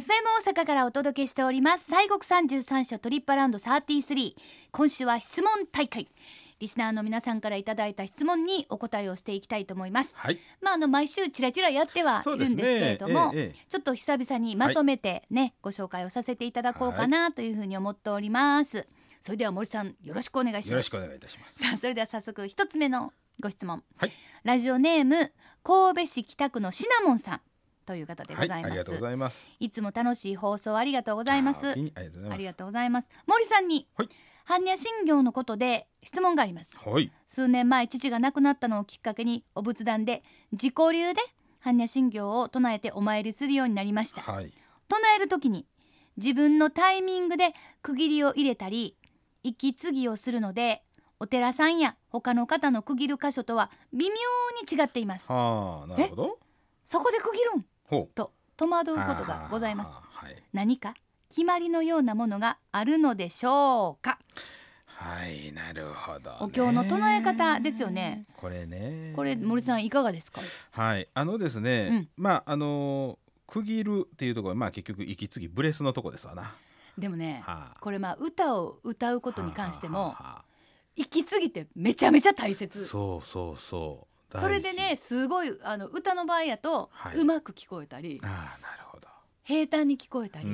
FM 大阪からお届けしております。西国三十三所トリップアラウンド33今週は質問大会。リスナーの皆さんからいただいた質問にお答えをしていきたいと思います。はい。まああの毎週ちらちらやってはいるんですけれども、ねええええ。ちょっと久々にまとめてね、ご紹介をさせていただこうかなというふうに思っております、それでは森さんよろしくお願いします。よろしくお願いいたします。さあそれでは早速一つ目のご質問、はい。ラジオネーム神戸市北区のシナモンさんという方でごはい、ざいます、ありがとうございます。いつも楽しい放送ありがとうございますありがとうございます。森さんに、はい般若心経のことで質問がありますはい。数年前父が亡くなったのをきっかけにお仏壇で自己流で般若心経を唱えてお参りするようになりましたはい。唱える時に自分のタイミングで区切りを入れたり息継ぎをするのでお寺さんや他の方の区切る箇所とは微妙に違っていますはあ、なるほど。そこで区切るん？と戸惑うことがございますはい。何か決まりのようなものがあるのでしょうか？はい、なるほど、ね。お経の唱え方ですよね。これね。これ森さんいかがですか？はい、あのですね、うんまああの区切るっていうところはまあ結局息継ぎブレスのとこですわな。でもねはあこれまあ歌を歌うことに関してもはあはあはあ息継ぎってめちゃめちゃ大切そうそうそう。それでねすごいあの歌の場合やと、はい。うまく聞こえたり。ああ、なるほど。平坦に聞こえたり。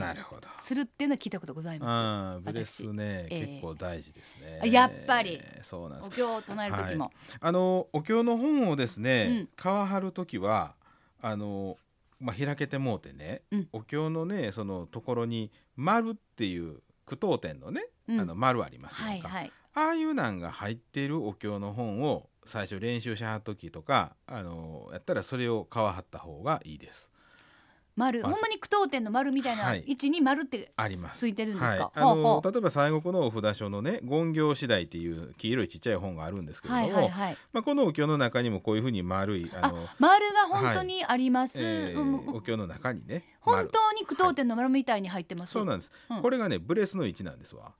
するっていうのは聞いたことございまあーブレスね、私ええ。結構大事ですね。あやっぱり。そうなんです。すお経を唱える時も、あのお経の本をですね、うん。川張る時はあのまあ開けてもうてね、うん。お経のねそのところに丸っていう句読点のね、うん。あの丸ありますか、はいはい。ああいうなんが入っているお経の本を最初練習しはる時とかあのやったらそれを川張った方がいいです。まず丸ほんまに句読点の丸みたいなはい。位置に丸ってあります。ついてるんですか、はい、あほう。ほの例えば西国のお札所のね言行次第っていう黄色いちっちゃい本があるんですけうれども、はいはいはい。まあ、このお経の中にもこういうふうに丸いああの、丸が本当にあります、えーうん。お経の中にね本丸当に句読点の丸みたいに入ってます、そうなんです、うん。これがねブレスの位置なんですわ。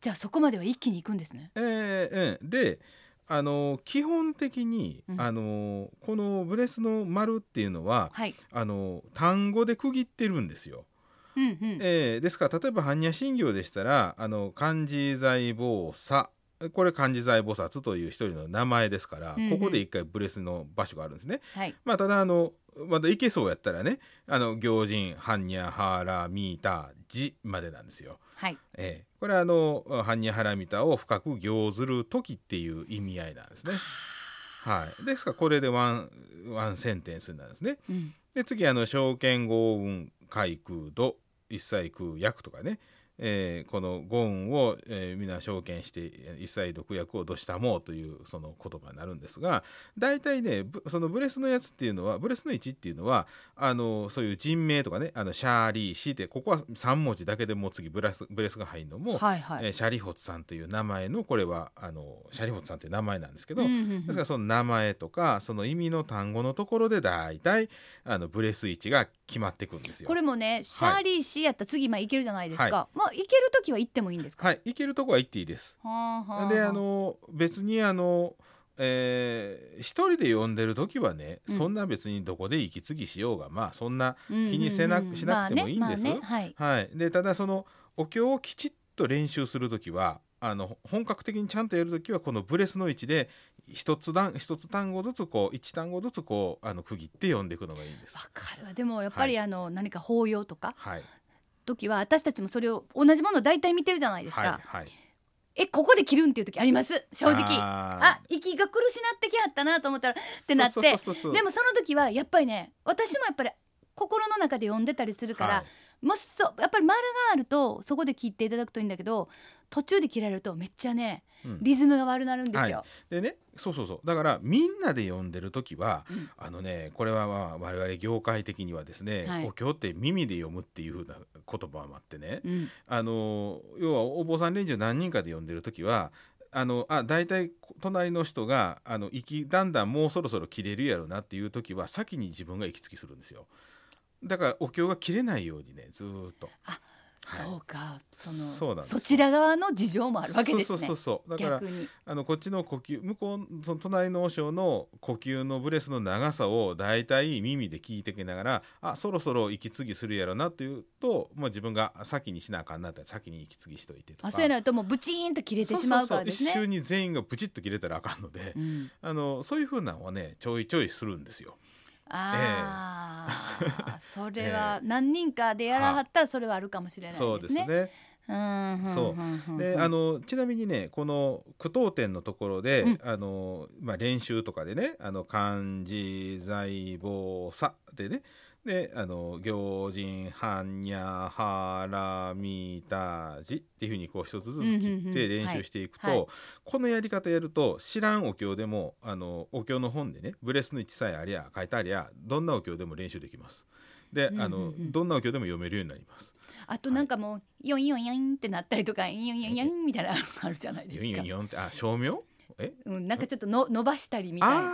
じゃあそこまでは一気に行くんですね。えーえーであの基本的に、うんあのこのブレスの丸っていうのははいあの単語で区切ってるんですよ。うんうんえーですから例えば般若心経でしたらあの漢字財宝さこれ漢字財菩薩という一人の名前ですから、うんうんここで一回ブレスの場所があるんですね。はいまあ、ただあのまだいけそうやったらねあの行人般若ハラミタジまでなんですよ。はい。えーこれはあの般若ハラミタを深く行ずる時っていう意味合いなんですね。はい、ですからこれでワンワンセンテンスになるんですね。うん。で次あの証券豪運海空土一切空訳とかね、えーこの五蘊を、えー皆照見してえー一切苦厄を度したもうというその言葉になるんですが大体ねぶそのブレスのやつっていうのはブレスの位置っていうのはあのそういう人名とかねあの舎利子ってここは3文字だけでもう次ブレスブレスが入るのも、はいはい、えーシャリホツさんという名前のこれはあのシャリホツさんという名前なんですけど、うんうんうん。ですからその名前とかその意味の単語のところで大体あのブレス位置が決まってくるんですよ。これもねシャーリー氏やったら次まあいけるじゃないですか、はまあいける時は行ってもいいんですか、はい行けるとこは行っていいです。はあはあであ。の別にあの、えー一人で読んでる時はね、うん。そんな別にどこで息継ぎしようがまあそんなうんうんうん気にせなしなくてもいいんです。ねはい、でただそのお経をきちっと練習する時はあの本格的にちゃんとやる時はこのブレスの位置で一つ単一つ単語ずつこう一単語ずつこうあの区切って読んでいくのがいいんです。わかるわ。でもやっぱりあの、何か法要とかはい。時は私たちもそれを同じものを大体見てるじゃないですか、はいはい。えここで切るんっていう時あります？正直。ああ息が苦しなってきはったなと思ったらってなって。でもその時はやっぱりね私もやっぱり心の中で読んでたりするから、はいもしそうやっぱり丸があるとそこで切っていただくといいんだけど途中で切られるとめっちゃねうん。リズムが悪なるんですよ。でねそうそうそう。だからみんなで読んでる時は、うん。あのねこれはまあ我々業界的にはですね、はい。お経って耳で読むっていう風な言葉もあってね、うん。あの要はお坊さん連中何人かで読んでる時はあのあ大体隣の人があの息だんだんもうそろそろ切れるやろなっていう時は先に自分が息継ぎするんですよだからお経が切れないようにねずーっと。そうか。そのそうなんですそちら側の事情もあるわけですね。そうそうそうだからあのこっちの呼吸向こうその隣の和尚の呼吸のブレスの長さをだいたい耳で聞いてきながらあそろそろ息継ぎするやろなっていうともう自分が先にしなあかんなって先に息継ぎしといてとか。あそうやないともうブチーンと切れてしまうからですね。そうそうそう。一瞬に全員がブチッと切れたらあかんので、うん。あのそういうふうなのはねちょいちょいするんですよ。ああ、それは何人かでやらはったらそれはあるかもしれないですね。そうでそう。であのちなみにねこの句読点のところで、うん。あのまあ、練習とかでね「あの漢字在坊さ」でねであの行人般若はらみたじっていうふうにこう一つずつ切って練習していくと、はいはいこのやり方やると知らんお経でもあのお経の本でねブレスの位置さえありゃ書いてありゃどんなお経でも練習できます。で、あのうんうんうんどんなお経でも読めるようになります。あとなんかもうヨンヨンヨンってなったりとかヨンヨンヨンヨンみたいなの あるじゃないですか。ユンユンユンってあ照明？え？うん、なんかちょっとの伸ばしたりみたいな。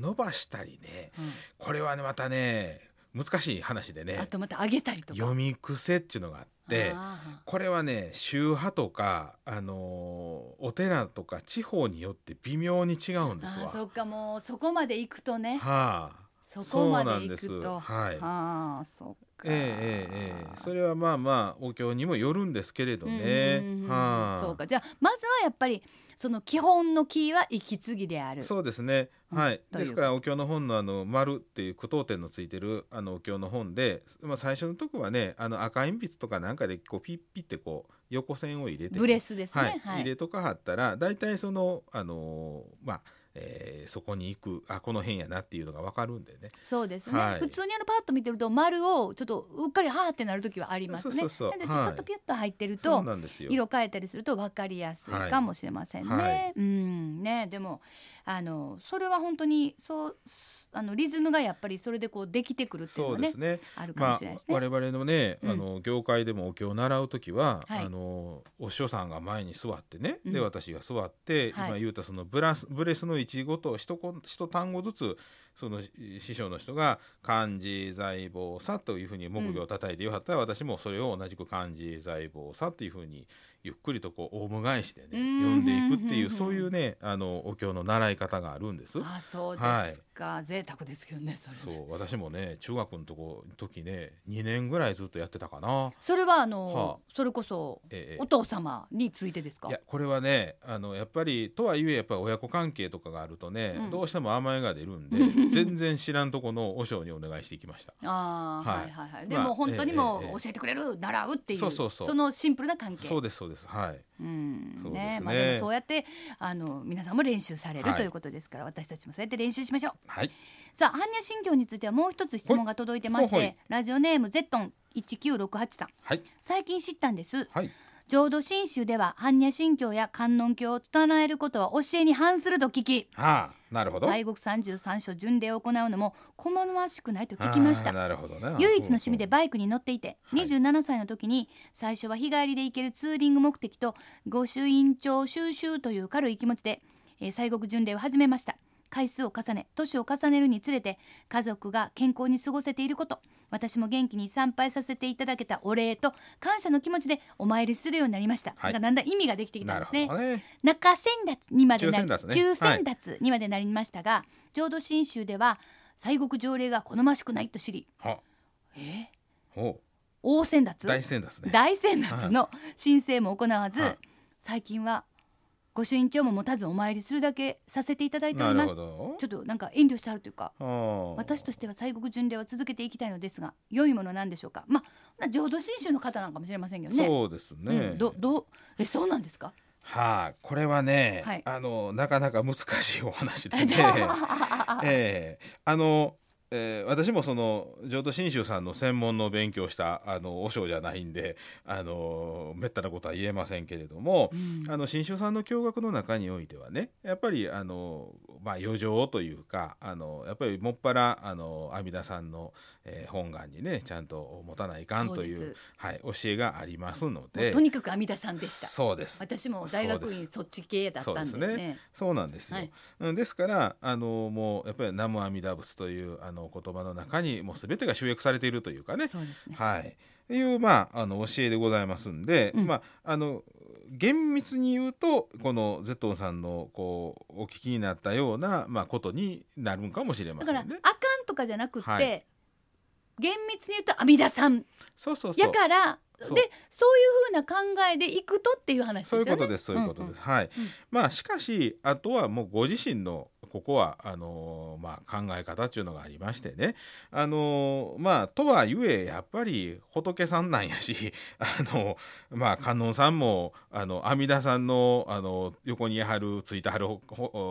伸ばしたりねうんこれはねまたね難しい話でねあとまた上げたりとか。読み癖っていうのがあってあこれはね宗派とか、あのーお寺とか地方によって微妙に違うんーですわ。あーそっかもうそこまで行くとねはあ、そこまで行くと。はいああそっか。ええええええそれはまあまあお経にもよるんですけれどね。はあ、そうかじゃあまずはやっぱりその基本のキーは息継ぎである。そうですね。うんはい。ですからお経の本のあの丸っていう句読点のついてるあのお経の本で、まあ最初のとこはね、あの赤鉛筆とかなんかでこうピッピってこう横線を入れてね、ブレスですはいね。、入れとかはったら大体そのあのーまあ、えーそこに行くあこの辺やなっていうのがわかるんでね。そうですね、はい普通にあのパッと見てると丸をちょっとうっかりはーってなる時はありますね。そうなんでちはいょっとピュッと入ってるとなんですよ。色変えたりすると分かりやすいかもしれませんね。はいはいうんねでもあのそれは本当にそうあのリズムがやっぱりそれでこうできてくるっていうのはねそうですね。あるかもまあしれないですね。我々のね、うんあの業界でもお経を習う時は、はいあのお師匠さんが前に座ってね、うんで私が座って、はい今言うたそのブラスブレスの位置ごと一こ一単語ずつそのし師匠の人が漢字財宝さというふうに木魚を叩いてよかったら、私もそれを同じく漢字財宝さっていうふうにゆっくりとこうオウム返しでねうん読んでいくっていうそういうねあのお経の習い方があるんです。あそうですか、贅沢ですけどねそう私もね中学のとこ時ね2年ぐらいずっとやってたかな。それはあの、はあ。それこそええお父様についてですか？いやこれはねあのやっぱりとはいえやっぱり親子関係とかがあるとね、うん。どうしても甘えが出るんで 全然知らんとこの和尚にお願いしていきました。あーははいいはいはい、まあでも本当にもう教えてくれる、習うっていうそうそうそう。のシンプルな関係。そうですそうですはい。うん。そうですね。まあ、でもそうやってあの皆さんも練習されるはい。ということですから、私たちもそうやって練習しましょう。はい。さあ般若心経についてはもう一つ質問が届いてまして、ラジオネームゼットン1968さん。はい。最近知ったんです。はい浄土真宗では般若心経や観音経を唱えることは教えに反すると聞きはあなるほど。西国三十三所巡礼を行うのも好ましくないと聞きましたあーなるほどね。唯一の趣味でうんバイクに乗っていて、はい27歳の時に最初は日帰りで行けるツーリング目的と御朱印帳収集という軽い気持ちで、えー西国巡礼を始めました回数を重ね年を重ねるにつれて家族が健康に過ごせていること私も元気に参拝させていただけたお礼と感謝の気持ちでお参りするようになりました、はい。なんかだんだん意味ができてきたなんるですね。ね。中先達にまでなり中先達ね。にまでなりましたが、浄土真宗では西国条例が好ましくないと知りは。え？お大先達大先ですね。大先達の申請も行わず、はい。最近は御朱印帳も持たずお参りするだけさせていただいておりなます。ちょっとなんか遠慮してあるというかはあ。私としては西国巡礼は続けていきたいのですが良いものなんでしょうか。まあ浄土真宗の方なんかもしれませんけどね。そうですね。うん、どどうえそうなんですか？はあ、これはね、はい。あのなかなか難しいお話でね、ええ。あの、えー私もその浄土真宗さんの専門の勉強をしたあの和尚じゃないんであのめったなことは言えませんけれども、うん。あの真宗さんの教学の中においてはねやっぱりあの、まあ、余剰というかあのやっぱりもっぱらあの阿弥陀さんの、えー本願にねちゃんと持たないかんといそうはい、教えがありますので。とにかく阿弥陀さんでした。そうです。私も大学院そっち系だったんでそうですね。そうなんですよ。はい。うんですからあのもうやっぱり南無阿弥陀仏というあの言葉の中にもう全てが集約されているというかね。そうですねはい。いう、まあ、あの教えでございますんで、うんまああの厳密に言うとこのゼットンさんのこうお聞きになったような、まあ、ことになるんかもしれまだせんね。からあかんとかじゃなくって、はい厳密に言うと阿弥陀さんそうそうそうやからそうでそういうふうな考えでいくとっていう話ですそうよね。いうことです、そういうことです。はい。うんまあしかしあとはもうご自身のここはあのーまあ考え方っていうのがありましてね。あのーまあとはいえやっぱり仏さんなんやし、あのまあ観音さんもあの阿弥陀さんのあの横にはるついてはる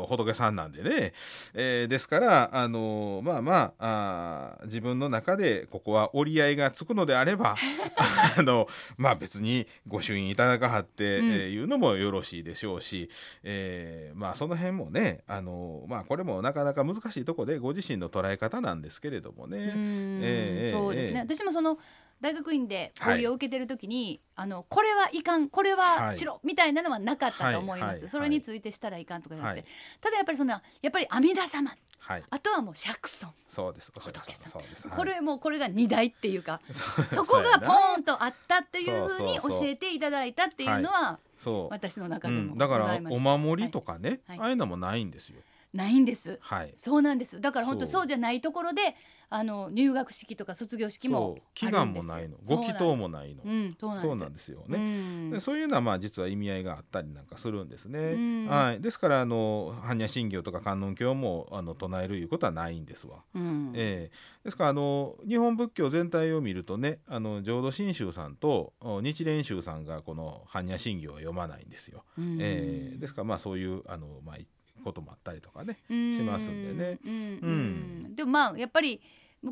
仏さんなんでね。えーですからあのまあまああー自分の中でここは折り合いがつくのであれば あのまあ別にご朱印いただかはって、うんえーいうのもよろしいでしょうし、えーまあその辺もねあのまあこれもなかなか難しいとこでご自身の捉え方なんですけれどもうね。そうですね、ええ。私もその大学院ではい講義を受けてる時に、あのこれはいかんこれはしろ、みたいなのはなかったと思います、はいはいそれについてしたらいかんとかじゃなくて、はい。ただやっぱりそのやっぱり阿弥陀様。はい、あとはもう釈尊。そうです。これもうこれが二大っていうか、そそこがポーンとあったっていうふうに教えていただいたっていうのはそう。私の中うん、でもごだからざいました、お守りとかね、はい。ああいうのもないんですよ。ないんです。はい。そうなんです。だから本当そう。じゃないところであの入学式とか卒業式も祈願もないの、ご祈祷もないの。うんそうなんですよね。うん。でそういうのはまあ実は意味合いがあったりなんかするんですね。うん。はい、ですからあの般若心経とか観音経もあの唱えるいうことはないんですわ。うん。ええ。ですからあの日本仏教全体を見るとねあの浄土真宗さんとお日蓮宗さんがこの般若心経を読まないんですよ。うん。ええ。ですからまあそういうあの、まあ、こともあったりとかね。しますんでねうんうんでもまあやっぱり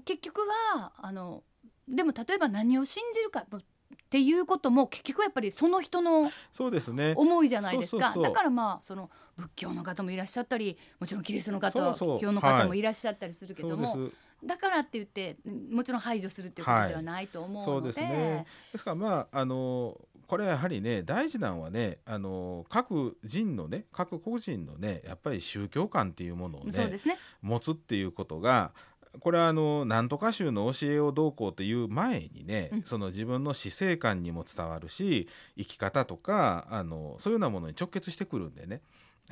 結局はあのでも例えば何を信じるかっていうことも結局やっぱりその人のそうですね。思いじゃないですかだからまあその仏教の方もいらっしゃったりもちろんキリストの方教の方もはいいらっしゃったりするけども、そうです。だからって言ってもちろん排除するっていうことではないと思うので,、そうですね。ですからまああのこれはやはりね大事なのはねあの各人のね各個人のねやっぱり宗教観っていうものをねね。持つっていうことがこれはあのなんとか宗の教えをどうこうっていう前にね、うんその自分の死生観にも伝わるし生き方とかあのそういうようなものに直結してくるんでね、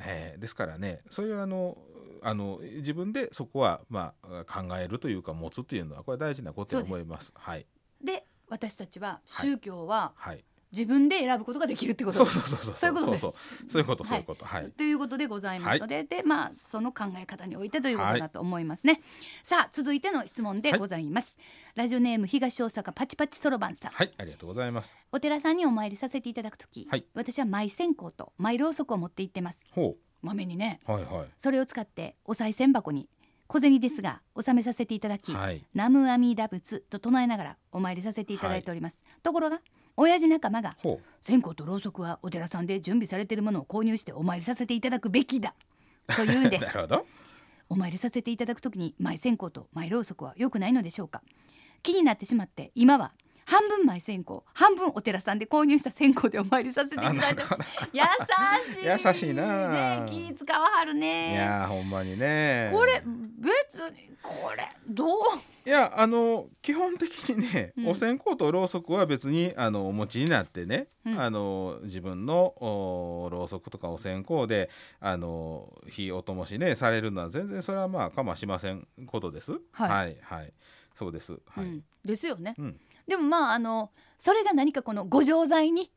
えーですからねそういうあのあの自分でそこはまあ考えるというか持つっていうのはこれ大事なことだと思います。はいで私たちははい宗教ははい。自分で選ぶことができるってことそう。そうそうそうそういうことですそうそういうことそういうことはい。ということでございますので、でまあその考え方においてということだと思いますね。さあ続いての質問でございます。ラジオネーム東大阪パチパチそろばんさん。はいありがとうございます。お寺さんにお参りさせていただくとき、はい私はマイ線香とマイろうそくを持って行ってます。ほ豆にね、うはいはそれを使ってお賽銭箱に小銭ですが納めさせていただき、いはいナムアミダ仏と唱えながらお参りさせていただいております。ところが親父仲間がほ線香とろうそくはお寺さんで準備されているものを購入してお参りさせていただくべきだと言うんうで なするほど。お参りさせていただくときにマイ線香とマイろうそくは良くないのでしょうか？気になってしまって今は半分マイ線香。半分お寺さんで購入した線香でお参りさせていただいて優しい優しいな。ね気使わはるいねやーほんまにね。これ別にこれどう？いやあの基本的にね、うん。お線香とろうそくは別にあのお持ちになってね、うん。あの自分のおろうそくとかお線香であの火お灯しねされるのは全然それはまあかましませんことです。はい。はい、はい。そうです。はい。うん。ですよね、うんでもまああのそれが何かこのご錠剤に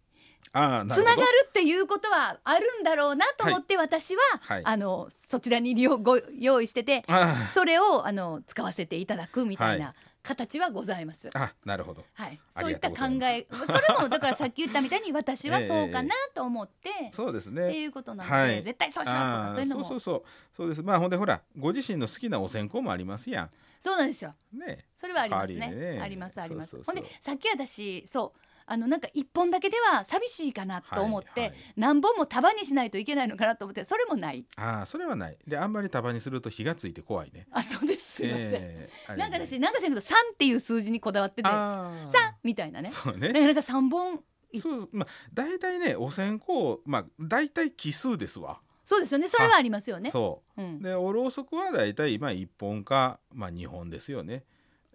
あつながるっていうことはあるんだろうなと思って私は、はい。あのそちらに利用ご用意しててあそれをあの使わせていただくみたいはな形はございます。ああなるほど。はい、そういった考え それもだからさっき言ったみたいに私はそうかなと思って、そうですってね。いうことなので、はい絶対そうしろとかあそういうのもそうそうそうそうです。まあほんでほらご自身の好きなお線香もありますやそうなんですよ。ん。ね。それはありますね。ね。ありますあります。ほんでさっき私そうあのなんか一本だけでは寂しいかなと思って、はいはい。何本も束にしないといけないのかなと思ってそれもない。ああそれはない。であんまり束にすると火がついて怖いね。あそうです。すいません、えーなんか私なんか知らんけど3っていう数字にこだわってて3あー。みたいなね。そうね。だからなんか3本いそうまあ大体ねお線香まあ大体奇数ですわそうですよね。それはありますよね。そう。うん。でおろうそくは大体まあ1本か、まあ、2本ですよね。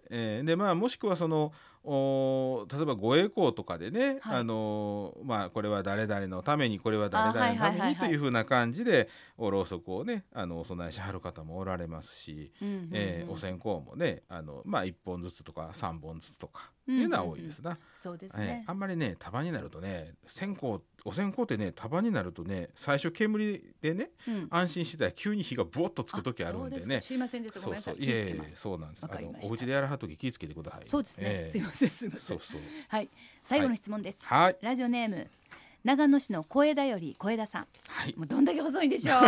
えーでまあもしくはそのお例えばご栄光とかでね、はい。あのまあこれは誰々のためにこれは誰々のためにというふうな感じでおろうそくをねあのお供えしはる方もおられますし、うんうんうん。えーお線香もねあの、まあ、1本ずつとか3本ずつとかうんいうのは多いですな。そうですえねーあんまりね束になるとね線香お線香ってね束になるとね最初煙でねうん。安心してたら急に火がブワッとつく時あるんでね。そうすか。知りませんでした。ごめんなさい。いえそうなんです。あのお家でやらはる時気をつけてくださいそうですね、ええすいませんすいませんそうそう。はい。最後の質問です、はい。ラジオネーム長野市の小枝より小枝さん。はい。もうどんだけ細いんでしょう。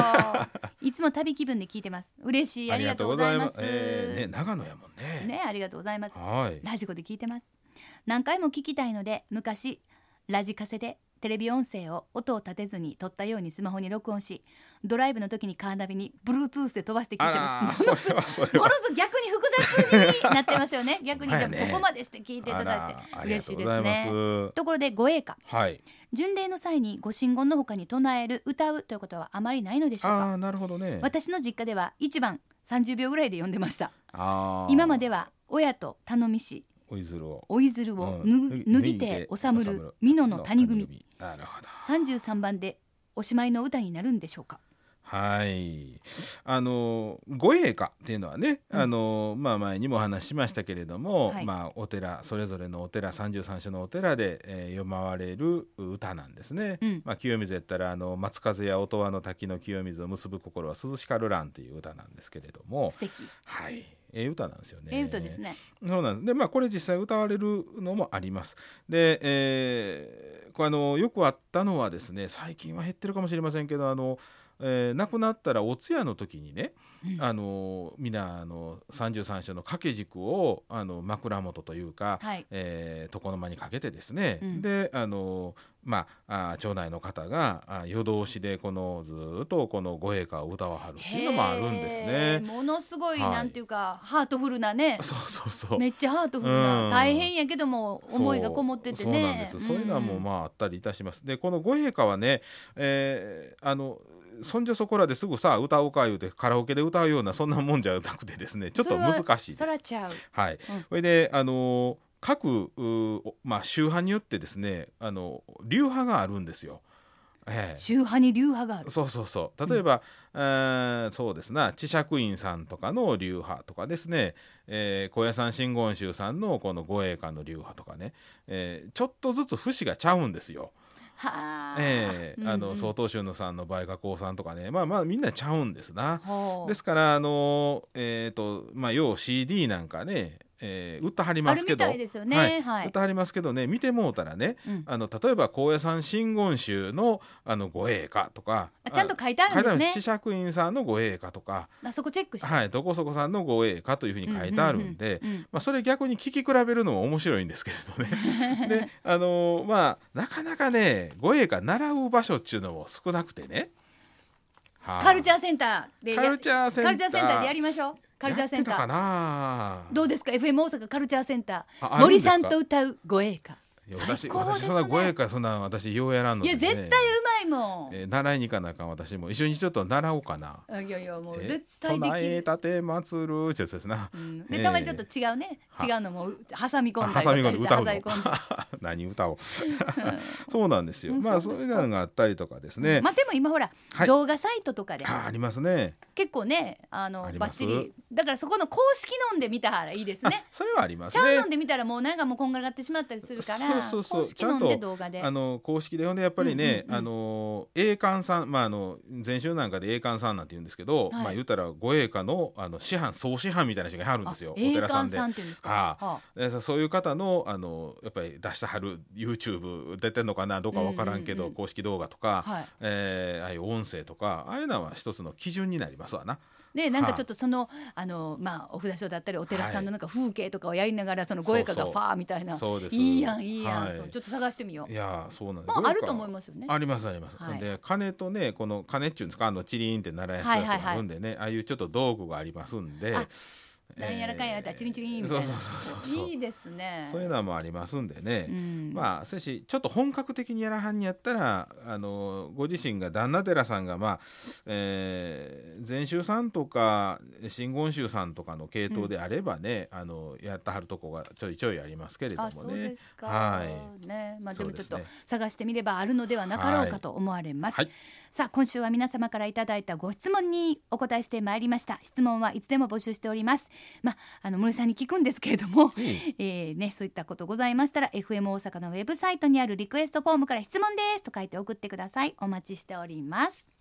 いつも旅気分で聞いてます。嬉しい。ありがとうございます。えーね長野やもんね。ねありがとうございます。はい。ラジコで聞いてます。何回も聞きたいので昔ラジカセでテレビ音声を音を立てずに撮ったようにスマホに録音しドライブの時にカーナビに Bluetooth で飛ばして聞いてます。ものすごく逆に複雑になってますよね。逆に。でもそこまでして聞いていただいあてら嬉しいですね。ところでご栄華。はい。巡礼の際にご神言の他に唱える歌うということはあまりないのでしょうか。なるほどね。私の実家では一番30秒ぐらいで読んでました。今までは親と頼みしおいずるを。おいずるをうん。脱ぎておさむる美濃の谷組。なるほど。33番でおしまいの歌になるんでしょうか？はい。あの御栄歌っていうのはね、うん。あのまあ、前にもお話ししましたけれども、はい。まあ、お寺それぞれのお寺33所のお寺で、えー読まわれる歌なんですね。うん。まあ、清水やったらあの松風や音羽の滝の清水を結ぶ心は涼しかるらんっていう歌なんですけれども。素敵。はいええ歌なんですよね。ええ歌ですねそうなんです。で、まあ、これ実際歌われるのもあります。で、えーこれあのよくあったのはですね、最近は減ってるかもしれませんけど、あの、えー亡くなったらお通夜の時にね、うん。あの皆あの33所の掛け軸をあの枕元というか、はい。えー床の間にかけてですね、うん。であのまああ町内の方があ夜通しでこのずーっとこの御詠歌を歌わはるっていうのもあるんですね。ものすごい、はい。なんていうかハートフルなねそうそうそう。めっちゃハートフルな、うん。大変やけども思いがこもっててね。そうなんです。そういうのはもうまああったりいたします。でこの御陛下はね、えーあのそんじょそこらですぐさ歌おうか言うてカラオケで歌うようなそんなもんじゃなくてですねちょっと難しいです。そらちゃう。はい、うん。それであの各まあ宗派によってですねあの流派があるんですよ。ええ。宗派に流派がある。そうそうそう。例えば、えーそうですな智釈院さんとかの流派とかですね、えー、高野山真言宗さんのこの護衛官の流派とかね、えーちょっとずつ節がちゃうんですよ。はあ、えーあのうん。うん曹洞宗のさんの梅花光さんとかね。まあまあみんなちゃうんですな。ですからあのえっ、とまあ要 CD なんかね、えー売ってはりますけど。ね。はい。はい。売ってはりますけどね見てもうたらねうん。あの例えば高野山真言宗のあの護衛歌とかあちゃんと書いてあるんですね。智釈院さんの護衛歌とか、あそこチェックして、はい、どこそこさんの護衛歌というふうに書いてあるんで、まあ、それ逆に聞き比べるのも面白いんですけれどね。であのーまあなかなかね護衛歌習う場所っていうのも少なくてね。はあカルチャーセンター。でカルチャーセンターでやりましょうカルチャーセンタやってたかーな。どうですか？FM 大阪カルチャーセンター。森さんと歌う護衛歌私ね。私そんな護衛歌そんな私ようやらんのね、や絶対うまいもん、えー習いに行かなあかん私も。一緒にちょっと習おうかな。あいやいやもうえー絶対できる、たて祭るってやつですな。うん、えー。でたまにちょっと違うね、は。違うのも挟み込んだ挟み込んで歌うの 何歌おう そうなんですよ、うんまあそういうのがあったりとかですね、まあでも今ほら、はい。動画サイトとかで。あありますね。結構ねあのバッチリ。だからそこの公式飲んでみたらいいですね。あそれはありますちゃんね飲んでみたらもうなんかもうこんがらがってしまったりするからそうそうそう。公式飲んで動画で。あの公式でほんでやっぱりね、うんうんうん。あの栄冠さんまああの前週なんかで栄冠さんなんて言うんですけど、はい。まあ言ったら護衛歌のあの師範総師範みたいな人がいはるんですよ。お寺さんで。冠さんっていうんですか？ははでさそういう方のあのやっぱり出してはる YouTube 出てんのかなどうかわからんけど、公式動画とか、はい。えーああいう音声とかああいうのは一つの基準になりますわな。でなんかちょっとそのあのまあお札所だったりお寺さんのなんか風景とかをやりながらその護衛歌がファーみたいな。そうです。いいやんいいやん、はい。ちょっと探してみよう。いやーそうなんです。まああると思いすますよね。ありますあります、はい。で鐘とねこの鐘っていうんですかあのチリンって鳴らすやつがあるんでね、ああいうちょっと道具がありますんで。あなんやらかんやらってチリンチリンみたいな。そうそうそうそういいですね。そういうのもありますんでね、うん。まあしかしちょっと本格的にやらはんにやったらあのご自身が旦那寺さんがまあ、えー、禅宗さんとか真言宗さんとかの系統であればね、あのやったはるとこがちょいちょいありますけれどもね。あそうですか、はい。ね。まあ、でもちょっと探してみればあるのではなかろうかと思われます、はい。さあ今週は皆様からいただいたご質問にお答えしてまいりました。質問はいつでも募集しておりますまああの森さんに聞くんですけれども、う んえーね、そういったことございましたら FM 大阪のウェブサイトにあるリクエストフォームから質問ですと書いて送ってください。お待ちしております